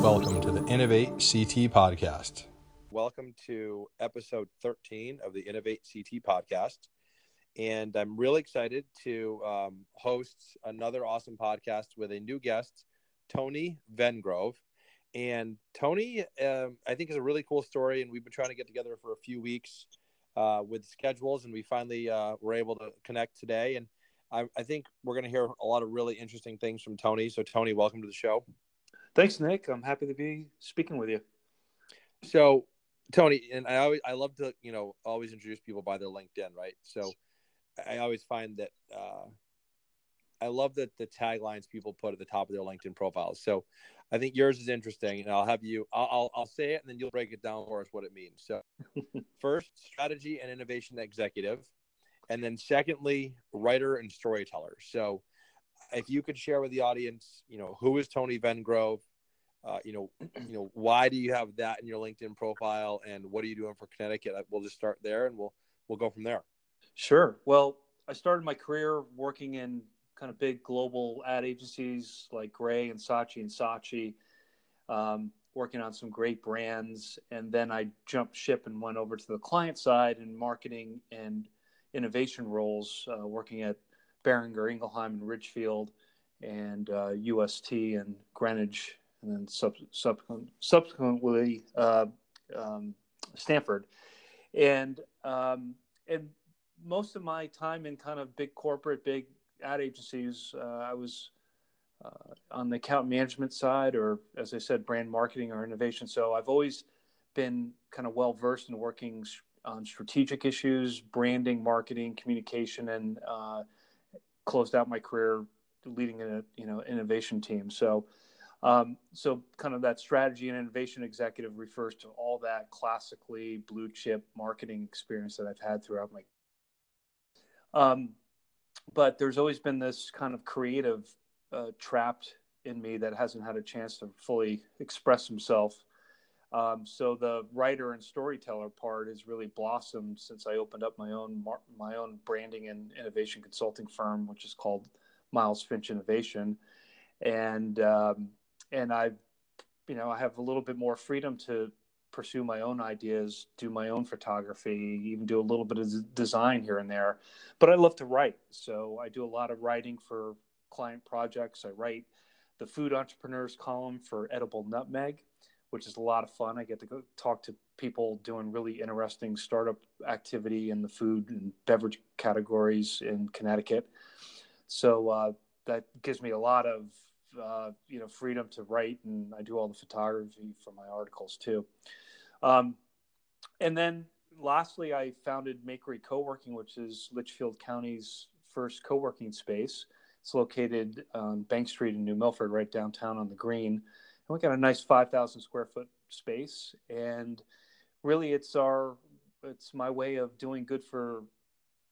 Welcome to the Innovate CT podcast. Welcome to episode 13 of the Innovate CT podcast. And I'm really excited to um, host another awesome podcast with a new guest, Tony Vengrove. And Tony, um, I think, is a really cool story. And we've been trying to get together for a few weeks uh, with schedules, and we finally uh, were able to connect today. And I, I think we're going to hear a lot of really interesting things from Tony. So, Tony, welcome to the show. Thanks, Nick. I'm happy to be speaking with you. So, Tony, and I always I love to you know always introduce people by their LinkedIn, right? So, I always find that uh, I love that the taglines people put at the top of their LinkedIn profiles. So, I think yours is interesting, and I'll have you. I'll I'll, I'll say it, and then you'll break it down for us what it means. So, first, strategy and innovation executive, and then secondly, writer and storyteller. So, if you could share with the audience, you know, who is Tony Vengrove? Uh, you know, you know, why do you have that in your LinkedIn profile, and what are you doing for Connecticut? We'll just start there, and we'll we'll go from there. Sure. Well, I started my career working in kind of big global ad agencies like Grey and Saatchi and Saatchi, um, working on some great brands, and then I jumped ship and went over to the client side and marketing and innovation roles, uh, working at Boehringer Ingelheim and Ridgefield, and uh, UST and Greenwich, and then sub- subsequent, subsequently uh, um, Stamford, and um, and most of my time in kind of big corporate, big ad agencies, uh, I was uh, on the account management side, or as I said, brand marketing or innovation. So I've always been kind of well versed in working on strategic issues, branding, marketing, communication, and uh, closed out my career leading a you know innovation team. So, um, so kind of that strategy and innovation executive refers to all that classically blue chip marketing experience that I've had throughout my. Um, but there's always been this kind of creative uh, trapped in me that hasn't had a chance to fully express himself. Um, so the writer and storyteller part has really blossomed since I opened up my own my own branding and innovation consulting firm, which is called Miles Finch Innovation, and um, and I, you know, I have a little bit more freedom to pursue my own ideas, do my own photography, even do a little bit of design here and there. But I love to write, so I do a lot of writing for client projects. I write the food entrepreneurs column for Edible Nutmeg which is a lot of fun. I get to go talk to people doing really interesting startup activity in the food and beverage categories in Connecticut. So uh, that gives me a lot of uh, you know freedom to write, and I do all the photography for my articles too. Um, and then lastly, I founded Makery Co-working, which is Litchfield County's first co-working space. It's located on Bank Street in New Milford, right downtown on the Green we got a nice 5,000 square foot space. And really, it's our it's my way of doing good for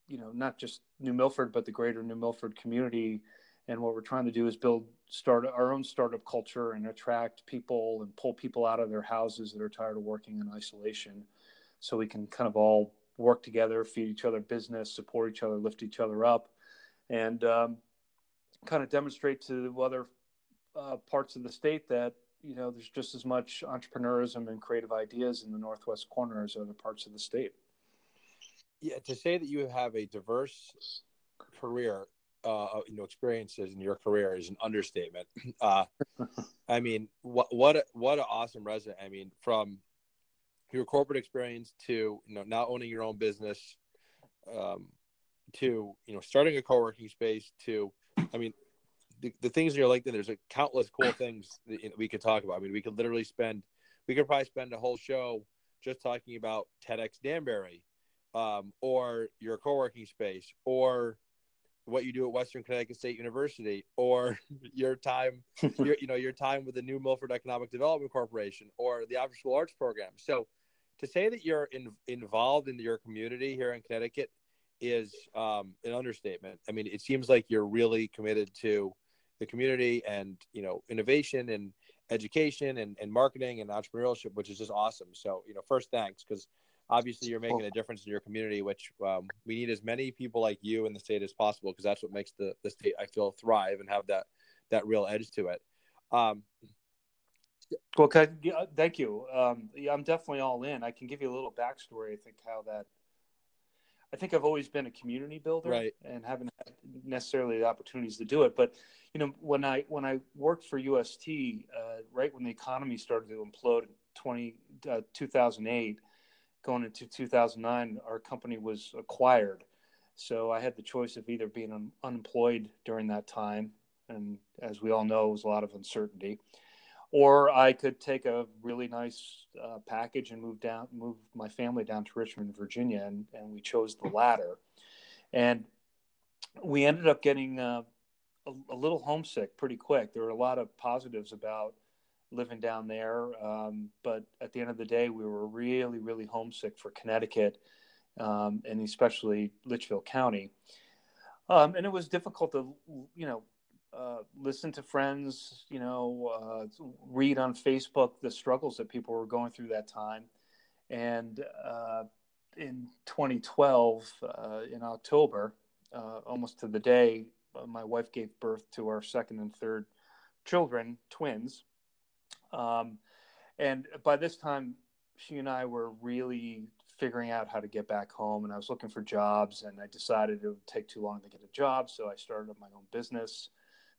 you know not just New Milford but the greater New Milford community. And what we're trying to do is build start our own startup culture and attract people and pull people out of their houses that are tired of working in isolation, so we can kind of all work together, feed each other business, support each other, lift each other up, and um, kind of demonstrate to other uh, parts of the state that you know there's just as much entrepreneurism and creative ideas in the northwest corner as other parts of the state. Yeah, to say that you have a diverse career, uh, you know, experiences in your career is an understatement. Uh, I mean, what what a, what an awesome resume! I mean, from your corporate experience to you know not owning your own business, um, to you know starting a co-working space to, I mean, the, the things in your LinkedIn, there's a countless cool things that we could talk about. I mean, we could literally spend, we could probably spend a whole show just talking about TEDx Danbury, um, or your co-working space, or what you do at Western Connecticut State University, or your time, your, you know, your time with the New Milford Economic Development Corporation, or the After School Arts Program. So, to say that you're in, involved in your community here in Connecticut is um, an understatement. I mean, it seems like you're really committed to the community and you know innovation and education and, and marketing and entrepreneurship which is just awesome so you know first thanks because obviously you're making a difference in your community which um, we need as many people like you in the state as possible because that's what makes the, the state i feel thrive and have that that real edge to it. Um, well, I, yeah, thank you. Um, yeah, I'm definitely all in. I can give you a little backstory. I think how that. I think I've always been a community builder, right. and haven't had necessarily the opportunities to do it. But you know, when I when I worked for UST, uh, right when the economy started to implode in 20, uh, 2008, going into 2009, our company was acquired. So I had the choice of either being un- unemployed during that time, and as we all know, it was a lot of uncertainty, or I could take a really nice uh, package and move down, move my family down to Richmond, Virginia, and, and we chose the latter. And we ended up getting uh, a, a, little homesick pretty quick. There were a lot of positives about living down there, um, but at the end of the day, we were really, really homesick for Connecticut, um, and especially Litchfield County. Um, and it was difficult to, you know, uh, listen to friends, you know, uh, read on Facebook the struggles that people were going through that time. And uh, in 2012, uh, in October, uh, almost to the day, my wife gave birth to our second and third children, twins. Um, and by this time, she and I were really figuring out how to get back home. And I was looking for jobs, and I decided it would take too long to get a job. So I started up my own business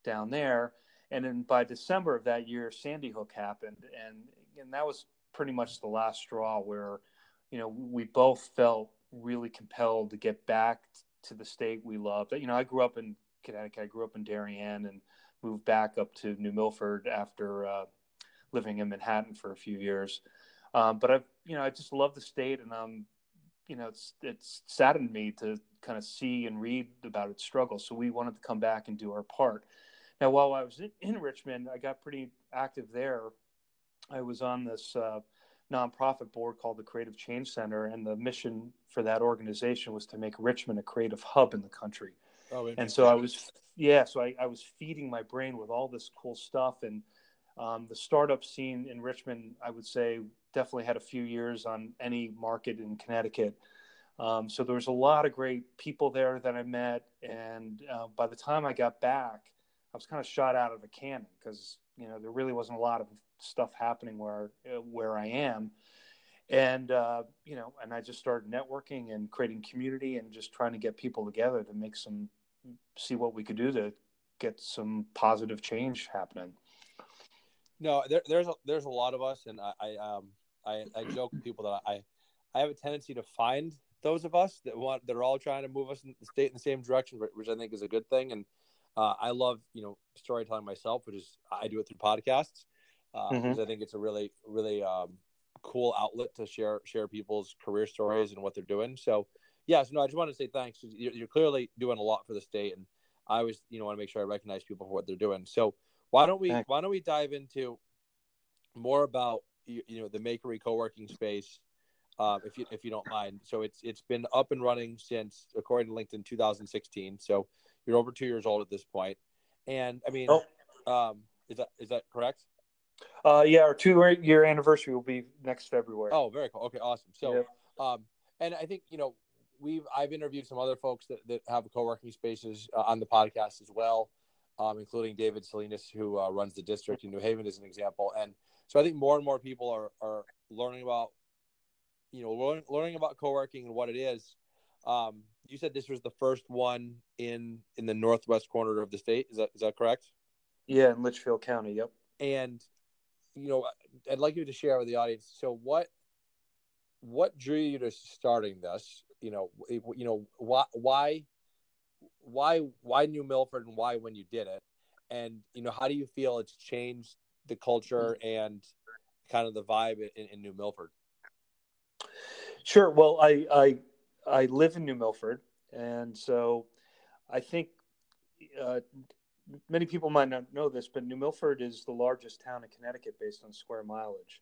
down there. And then by December of that year, Sandy Hook happened, and and that was pretty much the last straw where, you know, we both felt really compelled to get back to the state we loved. You know, I grew up in Connecticut. I grew up in Darien and moved back up to New Milford after uh, living in Manhattan for a few years. Um, but I've, you know, I just love the state, and um, you know, it's it's saddened me to kind of see and read about its struggles. So we wanted to come back and do our part. Now, while I was in, in Richmond, I got pretty active there. I was on this uh, nonprofit board called the Creative Change Center, and the mission for that organization was to make Richmond a creative hub in the country. Oh, and so I was, yeah, so I, I was feeding my brain with all this cool stuff. And um, the startup scene in Richmond, I would say, definitely had a few years on any market in Connecticut. Um, so there was a lot of great people there that I met. And uh, by the time I got back, I was kind of shot out of a cannon because you know there really wasn't a lot of stuff happening where uh, where I am, and uh, you know, and I just started networking and creating community and just trying to get people together to make some see what we could do to get some positive change happening. No, there, there's a, there's a lot of us, and I, I um I, I joke with people that I I have a tendency to find those of us that want that are all trying to move us in the state in the same direction, which I think is a good thing. And uh, I love, you know, storytelling myself, which is I do it through podcasts uh, mm-hmm. because I think it's a really, really um, cool outlet to share share people's career stories and what they're doing. So, yes, no, I just want to say thanks. You're, you're clearly doing a lot for the state, and I always, you know, want to make sure I recognize people for what they're doing. So, why don't we thanks. why don't we dive into more about you, you know the Makery co-working space, uh, if you if you don't mind. So it's it's been up and running since, according to LinkedIn, 2016. So you're over two years old at this point, and I mean, oh. um, is that is that correct? Uh, yeah, our two year anniversary will be next February. Oh, very cool. Okay, awesome. So, yep. um, and I think you know we've I've interviewed some other folks that, that have co-working spaces uh, on the podcast as well, um, including David Salinas, who uh, runs the district in New Haven, as an example. And so I think more and more people are are learning about, you know, learning, learning about co-working and what it is. Um, you said this was the first one in in the northwest corner of the state. Is that is that correct? Yeah, in Litchfield County. Yep. And you know, I'd like you to share with the audience. So what what drew you to starting this? You know, you know why why why why New Milford and why when you did it, and you know how do you feel it's changed the culture and kind of the vibe in, in New Milford? Sure. Well, I I I live in New Milford, and so I think uh, many people might not know this, but New Milford is the largest town in Connecticut based on square mileage.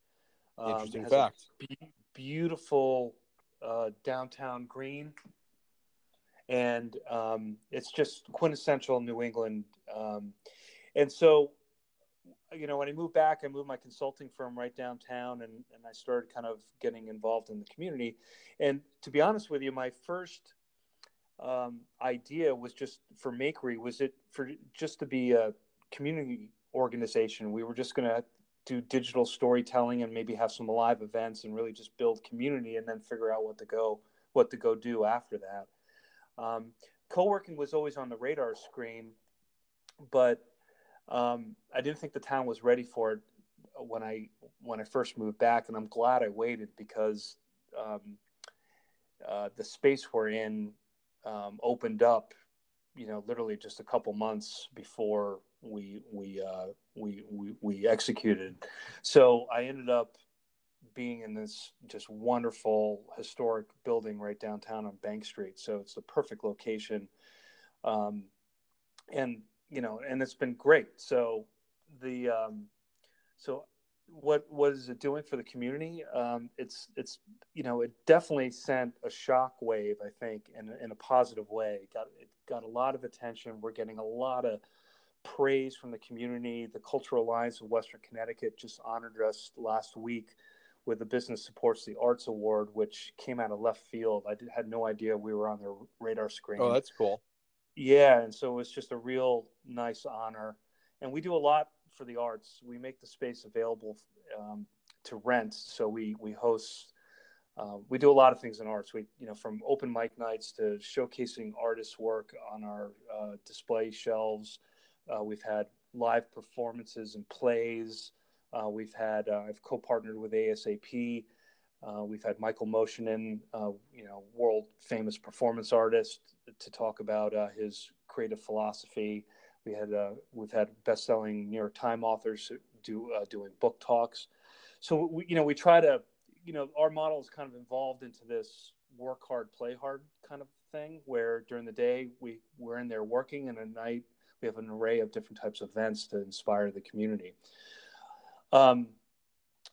Um, Interesting fact. Be- beautiful uh, downtown green, and um, it's just quintessential New England. Um, and so you know, when I moved back, I moved my consulting firm right downtown and, and I started kind of getting involved in the community. And to be honest with you, my first um, idea was just for Makery, was it for just to be a community organization. We were just going to do digital storytelling and maybe have some live events and really just build community and then figure out what to go what to go do after that. Um, co-working was always on the radar screen, but um, I didn't think the town was ready for it when I when I first moved back, and I'm glad I waited because um, uh, the space we're in um, opened up, you know, literally just a couple months before we we uh, we, we we executed. So I ended up being in this just wonderful historic building right downtown on Bank Street. So it's the perfect location, um, and you know, and it's been great. So the um, so what what is it doing for the community? Um, it's it's you know it definitely sent a shock wave. I think in in a positive way. It got it got a lot of attention. We're getting a lot of praise from the community. The Cultural Alliance of Western Connecticut just honored us last week with the Business Supports the Arts Award, which came out of left field. I did, had no idea we were on their radar screen. Oh, that's cool. Yeah, and so it was just a real nice honor. And we do a lot for the arts. We make the space available um, to rent. So we we host. Uh, we do a lot of things in arts. We, you know, from open mic nights to showcasing artists' work on our uh, display shelves. Uh, we've had live performances and plays. Uh, we've had uh, I've co-partnered with ASAP. Uh, we've had Michael Moschen, uh, you know, world famous performance artist, to talk about his creative philosophy. We had we've had best-selling New York Times authors do doing book talks. So we, you know, we try to, you know, our model is kind of involved into this work hard, play hard kind of thing, where during the day we we're in there working, and at night we have an array of different types of events to inspire the community. Um,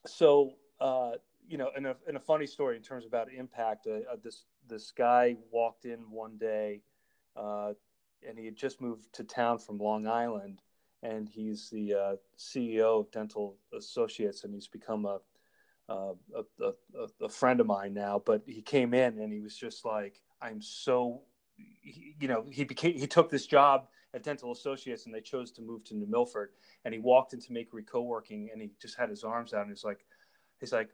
so, uh, you know, in a, in a funny story in terms about impact, uh, uh, this this guy walked in one day, uh, and he had just moved to town from Long Island, and he's the uh, CEO of Dental Associates, and he's become a uh, a, a, a, friend of mine now. But he came in, and he was just like, "I'm so," he, you know, he became he took this job at Dental Associates, and they chose to move to New Milford. And he walked into Makery Co-working, and he just had his arms out, and he's like, he's like,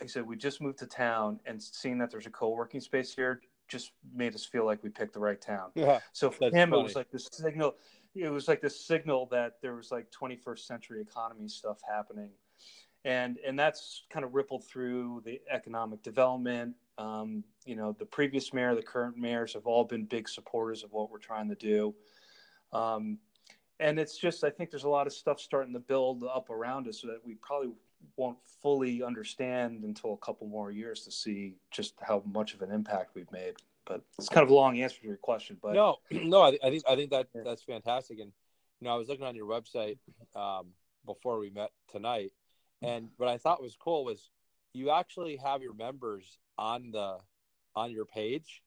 he said, we just moved to town, and seeing that there's a co-working space here just made us feel like we picked the right town. Yeah, so for him, funny. it was like this signal. It was like this signal that there was like 21st century economy stuff happening, and and that's kind of rippled through the economic development. Um, you know, the previous mayor, the current mayors have all been big supporters of what we're trying to do. Um, and it's just, I think there's a lot of stuff starting to build up around us so that we probably won't fully understand until a couple more years to see just how much of an impact we've made. But it's kind of a long answer to your question. But no, no, I, I think I think that that's fantastic. And you know, I was looking on your website um, before we met tonight, and what I thought was cool was you actually have your members on the on your page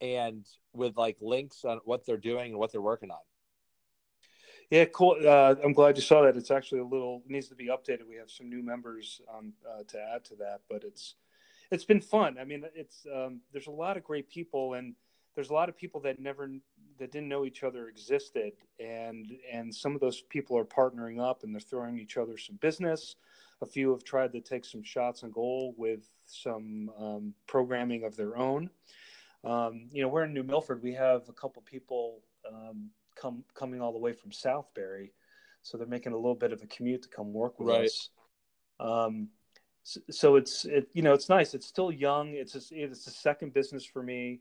and with like links on what they're doing and what they're working on. Yeah, cool. Uh, I'm glad you saw that. It's actually a little needs to be updated. We have some new members um, uh, to add to that, but it's it's been fun. I mean, it's um, there's a lot of great people, and there's a lot of people that never that didn't know each other existed, and and some of those people are partnering up, and they're throwing each other some business. A few have tried to take some shots on goal with some um, programming of their own. Um, you know, we're in New Milford. We have a couple people um, come coming all the way from Southbury, so they're making a little bit of a commute to come work with right. us. Um, so, so, it's it you know it's nice. It's still young. It's a, it's a second business for me.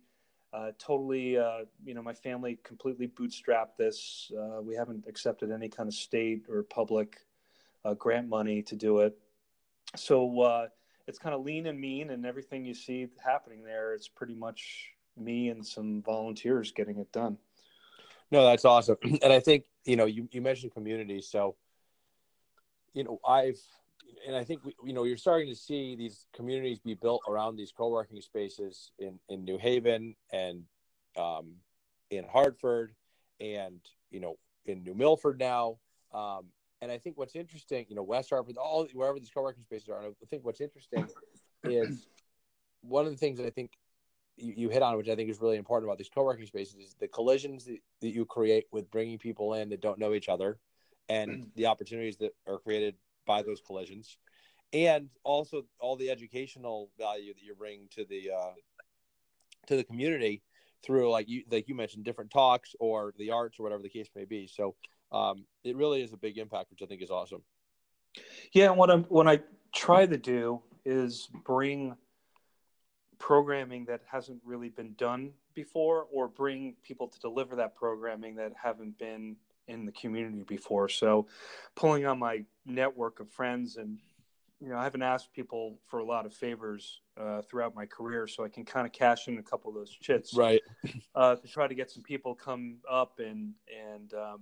Uh, totally, uh, you know, my family completely bootstrapped this. Uh, we haven't accepted any kind of state or public uh, grant money to do it. So uh, it's kind of lean and mean, and everything you see happening there, it's pretty much me and some volunteers getting it done. No, that's awesome. And I think, you know, you, you mentioned community. So, you know, I've, and I think, you know, you're starting to see these communities be built around these co-working spaces in, in New Haven and um, in Hartford and, you know, in New Milford now. Um, and I think what's interesting, you know, West Hartford, all wherever these co-working spaces are, I think what's interesting is one of the things that I think you, you, hit on, which I think is really important about these co-working spaces, is the collisions that, that you create with bringing people in that don't know each other, and the opportunities that are created by those collisions, and also all the educational value that you bring to the uh, to the community through like you like you mentioned different talks or the arts or whatever the case may be. So um, it really is a big impact, which I think is awesome. Yeah, what I'm what I try to do is bring programming that hasn't really been done before, or bring people to deliver that programming that haven't been in the community before. So, pulling on my network of friends and you know, I haven't asked people for a lot of favors uh, throughout my career, so I can kind of cash in a couple of those chits, right? Uh, to try to get some people come up and and um,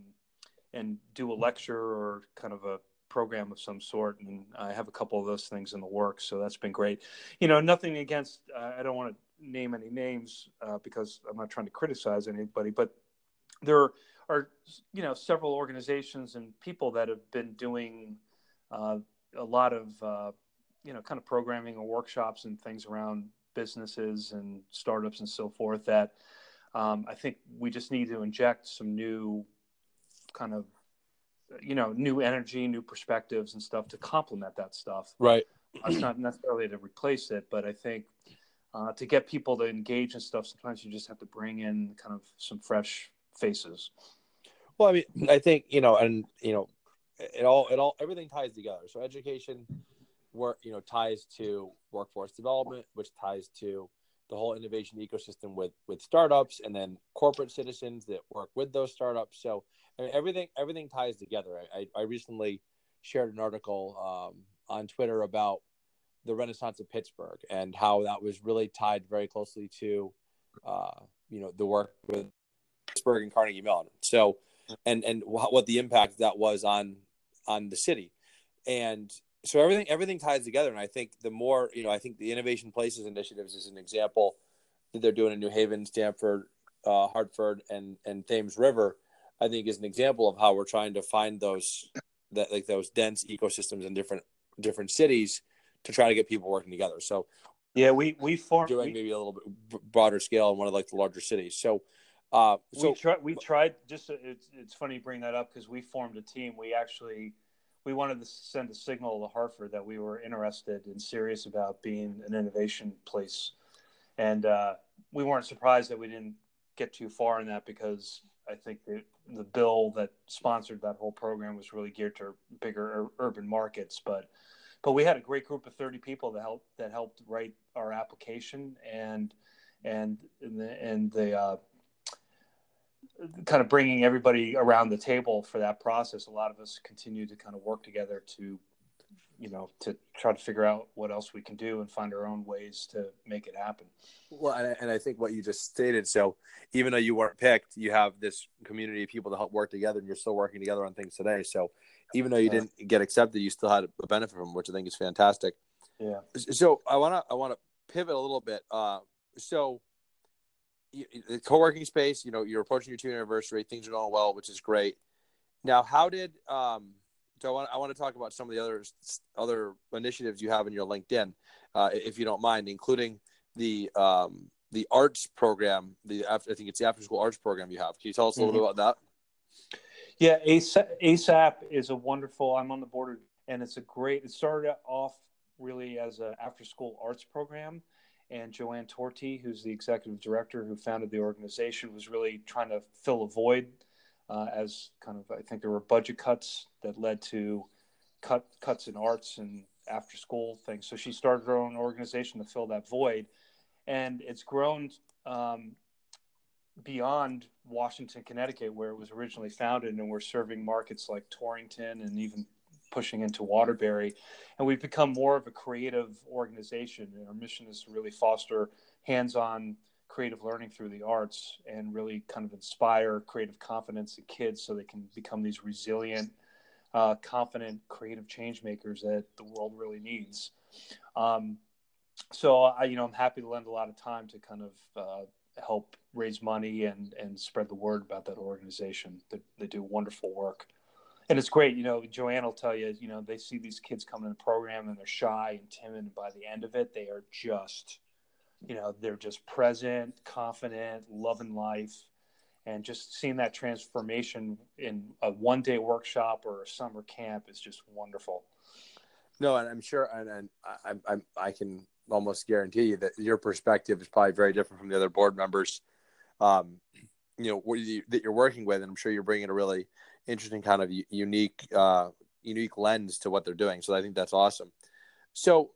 and do a lecture or kind of a program of some sort. And I have a couple of those things in the works, so that's been great. You know, nothing against. Uh, I don't want to name any names uh, because I'm not trying to criticize anybody, but there are you know several organizations and people that have been doing uh, a lot of uh, you know kind of programming or workshops and things around businesses and startups and so forth that um, I think we just need to inject some new kind of you know new energy, new perspectives and stuff to complement that stuff. Right. It's not necessarily to replace it, but I think uh, to get people to engage in stuff, sometimes you just have to bring in kind of some fresh faces. Well, I mean, I think you know, and you know, it all it all everything ties together. So education work you know ties to workforce development, which ties to the whole innovation ecosystem with with startups and then corporate citizens that work with those startups. So I mean, everything everything ties together. I, I recently shared an article um, on Twitter about the Renaissance of Pittsburgh and how that was really tied very closely to uh, you know the work with Pittsburgh and Carnegie Mellon. So and and what the impact that was on on the city and so everything everything ties together and i think the more you know i think the innovation places initiatives is an example that they're doing in new haven stamford uh, hartford and and thames river i think is an example of how we're trying to find those that like those dense ecosystems in different different cities to try to get people working together so yeah we we formed doing we, maybe a little bit broader scale in one of like the larger cities so uh, so we, tried. we tried. Just it's it's funny you bring that up because we formed a team. We actually we wanted to send a signal to Hartford that we were interested and serious about being an innovation place, and uh, we weren't surprised that we didn't get too far in that because I think the the bill that sponsored that whole program was really geared to bigger ur- urban markets, but but we had a great group of 30 people that helped that helped write our application and and and the, and the uh, kind of bringing everybody around the table for that process. A lot of us continue to kind of work together to, you know, to try to figure out what else we can do and find our own ways to make it happen. Well, and I think what you just stated. So even though you weren't picked, you have this community of people to help work together, and you're still working together on things today. So even though you didn't get accepted, you still had a benefit from, which I think is fantastic. Yeah. So I want to I want to pivot a little bit. Uh, so the co-working space you know you're approaching your two year anniversary things are going well which is great. Now how did um so I want, I want to talk about some of the other other initiatives you have in your linkedin uh, if you don't mind including the um the arts program the i think it's the after school arts program you have. Can you tell us a little mm-hmm. bit about that? Yeah asap, ASAP is a wonderful i'm on the board and it's a great it started off really as an after school arts program and Joanne Torti, who's the executive director who founded the organization, was really trying to fill a void uh, as kind of I think there were budget cuts that led to cut cuts in arts and after school things. So she started her own organization to fill that void, and it's grown um, beyond Washington, Connecticut, where it was originally founded, and we're serving markets like Torrington and even pushing into Waterbury. And we've become more of a creative organization. And our mission is to really foster hands on creative learning through the arts and really kind of inspire creative confidence in kids so they can become these resilient, uh, confident, creative change makers that the world really needs. Um, so I, you know, I'm happy to lend a lot of time to kind of uh, help raise money and and spread the word about that organization. They, they do wonderful work and it's great. You know, Joanne will tell you, you know, they see these kids come in the program and they're shy and timid. And by the end of it, they are just you know they're just present, confident, loving life, and just seeing that transformation in a one day workshop or a summer camp is just wonderful. No, and I'm sure, and, and I, I, I can almost guarantee you that your perspective is probably very different from the other board members. Um, you know you, that you're working with, and I'm sure you're bringing a really interesting kind of unique, uh, unique lens to what they're doing. So I think that's awesome. So,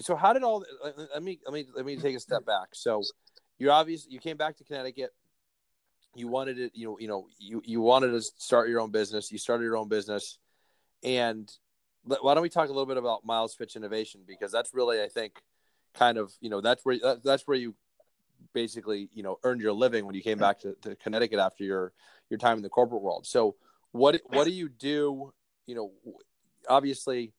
so how did all? Let me let me let me take a step back. So, you obviously you came back to Connecticut. You wanted it, you know, you know, you you wanted to start your own business. You started your own business, and why don't we talk a little bit about Miles Finch Innovation because that's really, I think, kind of you know that's where that's where you basically you know earned your living when you came back to, to Connecticut after your your time in the corporate world. So what what do you do? You know, obviously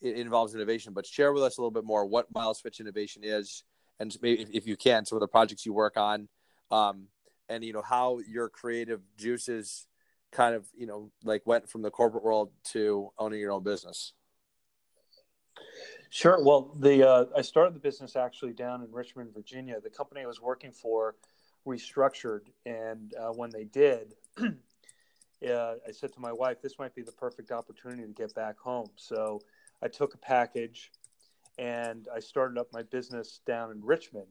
it involves innovation, but share with us a little bit more what Miles Finch Innovation is, and maybe if, if you can, some of the projects you work on, um, and you know how your creative juices kind of you know like went from the corporate world to owning your own business. Sure. Well, the uh, I started the business actually down in Richmond, Virginia. The company I was working for restructured, and uh, when they did, uh, I said to my wife, "This might be the perfect opportunity to get back home." So I took a package, and I started up my business down in Richmond,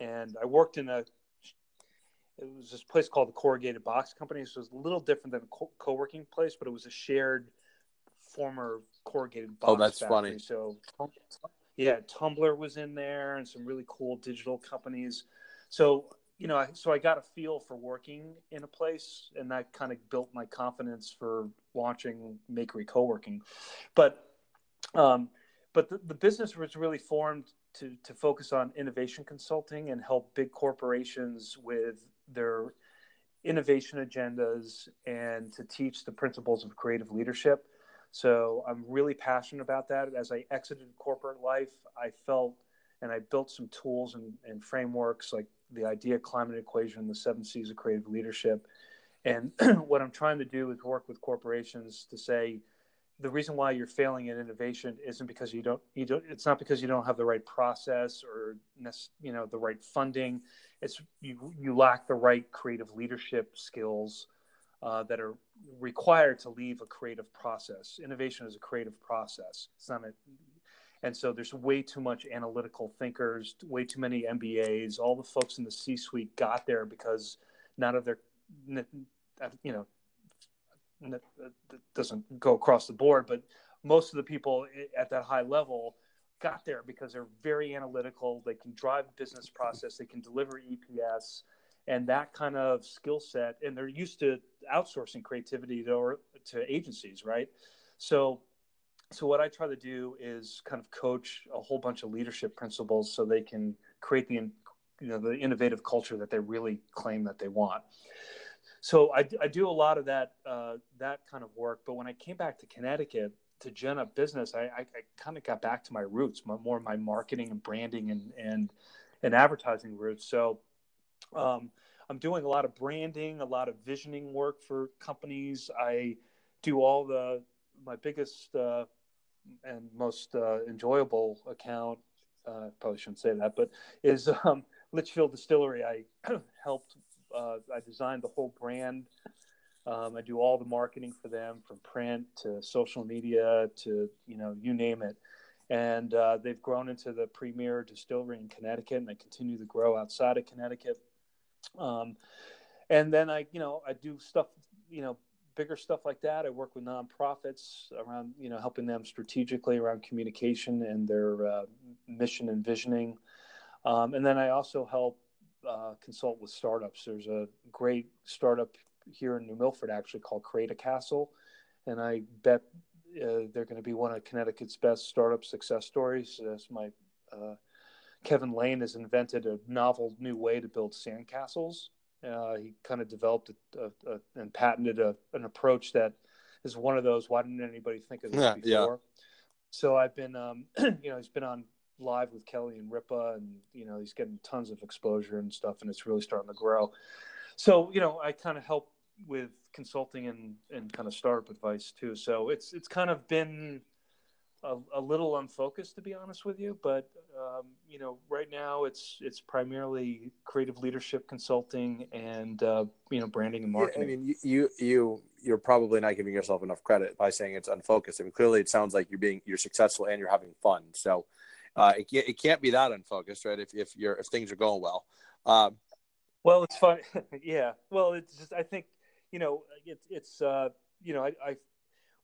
and I worked in a it was this place called the Corrugated Box Company. So it was a little different than a co working place, but it was a shared former corrugated box. Oh, that's factory. funny. So, yeah, Tumblr was in there and some really cool digital companies. So, you know, so I got a feel for working in a place, and that kind of built my confidence for launching Makery Co-working. But, um, but the, the business was really formed to to focus on innovation consulting and help big corporations with their innovation agendas and to teach the principles of creative leadership. So I'm really passionate about that. As I exited corporate life, I felt and I built some tools and, and frameworks like the idea climate equation, the seven C's of creative leadership. And what I'm trying to do is work with corporations to say the reason why you're failing in innovation isn't because you don't you don't it's not because you don't have the right process or you know the right funding it's you you lack the right creative leadership skills uh, that are required to leave a creative process. Innovation is a creative process. It's not a, and so there's way too much analytical thinkers, way too many MBAs. All the folks in the C-suite got there because none of their, you know, that doesn't go across the board, but most of the people at that high level got there because they're very analytical. They can drive business process. They can deliver EPS and that kind of skill set and they're used to outsourcing creativity to, or, to agencies right? So so what i try to do is kind of coach a whole bunch of leadership principles so they can create the you know the innovative culture that they really claim that they want. So i, I do a lot of that uh, that kind of work but when i came back to connecticut to gen up business i, I, I kind of got back to my roots more my marketing and branding and and and advertising roots. So um, I'm doing a lot of branding, a lot of visioning work for companies. I do all the my biggest uh, and most uh, enjoyable account. Uh, probably shouldn't say that, but is um, Litchfield Distillery. I helped. Uh, I designed the whole brand. Um, I do all the marketing for them, from print to social media to you know you name it and uh, they've grown into the premier distillery in Connecticut, and they continue to grow outside of Connecticut. Um, and then I, you know, I do stuff, you know, bigger stuff like that. I work with nonprofits around, you know, helping them strategically around communication and their uh, mission and visioning. Um, and then I also help uh, consult with startups. There's a great startup here in New Milford actually called Create a Castle, and I bet uh, they're going to be one of Connecticut's best startup success stories. That's my uh, Kevin Lane has invented a novel new way to build sandcastles. Uh, he kind of developed a, a, a, and patented an approach that is one of those. Why didn't anybody think of this yeah, before? Yeah. So I've been, um, you know, he's been on live with Kelly and Ripa, and you know, he's getting tons of exposure and stuff, and it's really starting to grow. So you know, I kind of help with consulting and and kind of startup advice too. So it's it's kind of been a, a, little unfocused, to be honest with you. But um, you know, right now it's it's primarily creative leadership consulting and uh, you know branding and marketing. Yeah, I mean, you you you're probably not giving yourself enough credit by saying it's unfocused. I mean, clearly it sounds like you're being you're successful and you're having fun. So uh, it, it can't be that unfocused, right? If if you're if things are going well. Um, well, it's fun. yeah. Well, it's just I think you know it's it's uh, you know I, I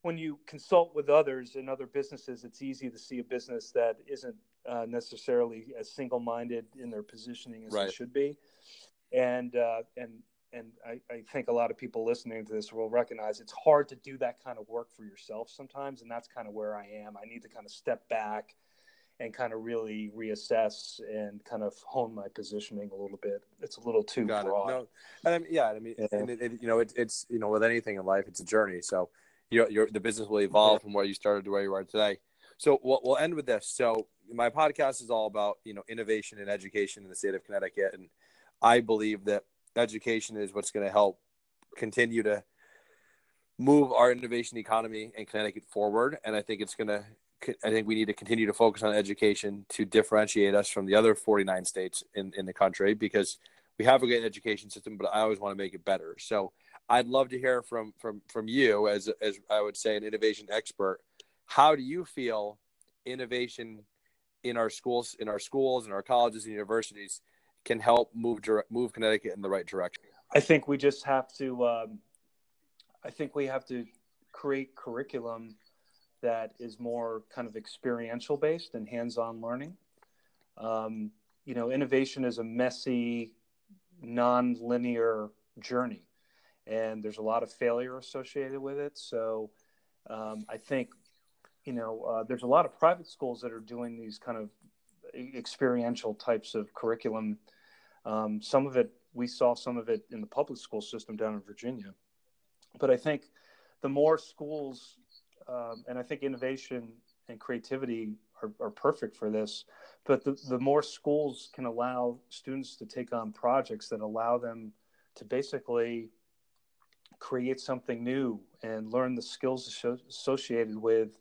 when you consult with others in other businesses, it's easy to see a business that isn't uh, necessarily as single-minded in their positioning as right. it should be, and uh, and and I, I, think a lot of people listening to this will recognize it's hard to do that kind of work for yourself sometimes, and that's kind of where I am. I need to kind of step back and kind of really reassess and kind of hone my positioning a little bit. It's a little too Got broad. No, I mean, yeah, I mean, yeah. And it, it, you know, it, it's you know, with anything in life, it's a journey. So your, your the business will evolve from where you started to where you are today. So we'll, we'll end with this. So my podcast is all about you know innovation and education in the state of Connecticut, and I believe that education is what's going to help continue to move our innovation economy in Connecticut forward. And I think it's going to. I think we need to continue to focus on education to differentiate us from the other 49 states in, in the country because we have a great education system, but I always want to make it better. So I'd love to hear from from from you as as I would say an innovation expert. How do you feel innovation in our schools, in our schools, in our colleges and universities can help move move Connecticut in the right direction? I think we just have to. Um, I think we have to create curriculum that is more kind of experiential based and hands-on learning. Um, you know, innovation is a messy, non-linear journey and there's a lot of failure associated with it. So um, I think, you know, uh, there's a lot of private schools that are doing these kind of experiential types of curriculum. Um, some of it, we saw some of it in the public school system down in Virginia. But I think the more schools, um, and I think innovation and creativity are, are perfect for this, but the, the more schools can allow students to take on projects that allow them to basically create something new and learn the skills associated with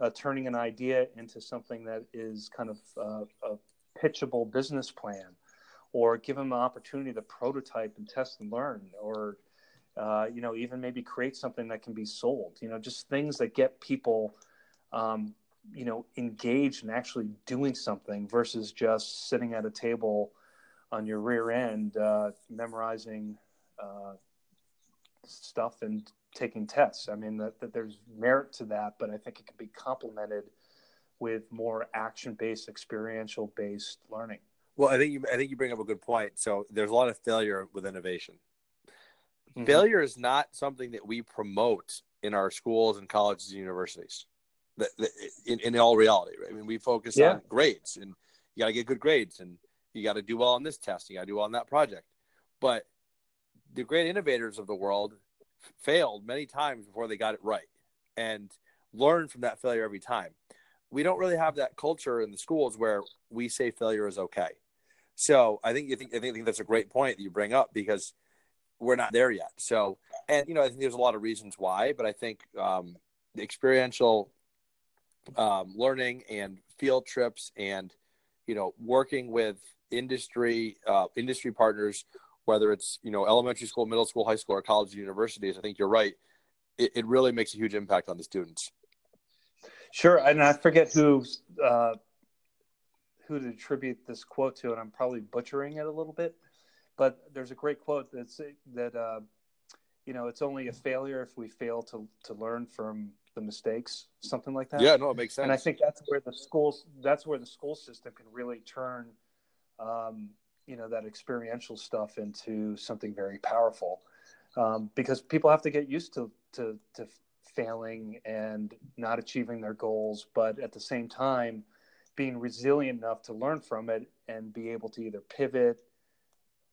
uh, turning an idea into something that is kind of uh, a pitchable business plan or give them an opportunity to prototype and test and learn or uh, you know even maybe create something that can be sold you know just things that get people um, you know engaged in actually doing something versus just sitting at a table on your rear end uh, memorizing uh, stuff and taking tests. I mean, that, that there's merit to that, but I think it can be complemented with more action-based, experiential-based learning. Well, I think you I think you bring up a good point. So there's a lot of failure with innovation. Mm-hmm. Failure is not something that we promote in our schools and colleges and universities. In, in all reality, right? I mean, we focus yeah. on grades, and you got to get good grades, and you got to do well on this test, you got to do well on that project. But the great innovators of the world failed many times before they got it right and learned from that failure every time. We don't really have that culture in the schools where we say failure is okay. So I think you think I think, I think that's a great point that you bring up because we're not there yet. So and you know I think there's a lot of reasons why, but I think um, the experiential um, learning and field trips and you know working with industry uh, industry partners whether it's you know elementary school, middle school, high school, or college, universities. I think you're right. It, it really makes a huge impact on the students. Sure, and I forget who uh, who to attribute this quote to, and I'm probably butchering it a little bit, but there's a great quote that's that uh, you know it's only a failure if we fail to to learn from the mistakes, something like that. Yeah, no, it makes sense. And I think that's where the schools that's where the school system can really turn um, you know that experiential stuff into something very powerful. Um, because people have to get used to, to to failing and not achieving their goals but at the same time being resilient enough to learn from it and be able to either pivot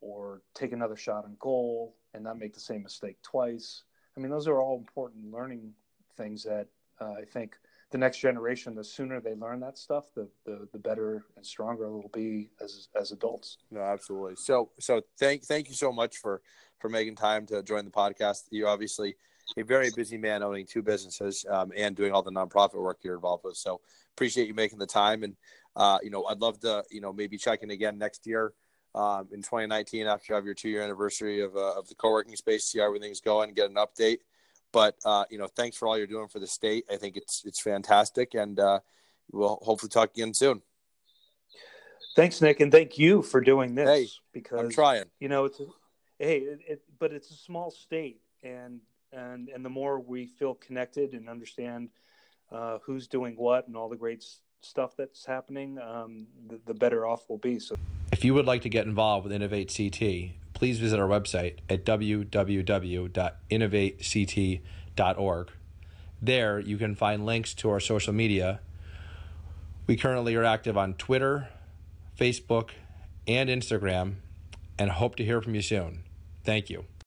or take another shot on goal and not make the same mistake twice. I mean those are all important learning things that uh, i think the next generation, the sooner they learn that stuff, the the, the better and stronger will be as as adults. No, absolutely. So so thank thank you so much for for making time to join the podcast. You're obviously a very busy man owning two businesses um, and doing all the nonprofit work you're involved with. So appreciate you making the time. And uh, you know, I'd love to you know maybe check in again next year. Um, in 2019, after you have your two-year anniversary of, uh, of the co-working space, see how everything's going, get an update. But uh, you know, thanks for all you're doing for the state. I think it's it's fantastic, and uh, we'll hopefully talk again soon. Thanks, Nick, and thank you for doing this. Hey, because I'm trying. You know, it's a, hey, it, it, but it's a small state, and and and the more we feel connected and understand uh, who's doing what and all the great stuff that's happening, um, the, the better off we'll be. So, if you would like to get involved with Innovate CT, please visit our website at www.innovatect.org. There, you can find links to our social media. We currently are active on Twitter, Facebook, and Instagram, and hope to hear from you soon. Thank you.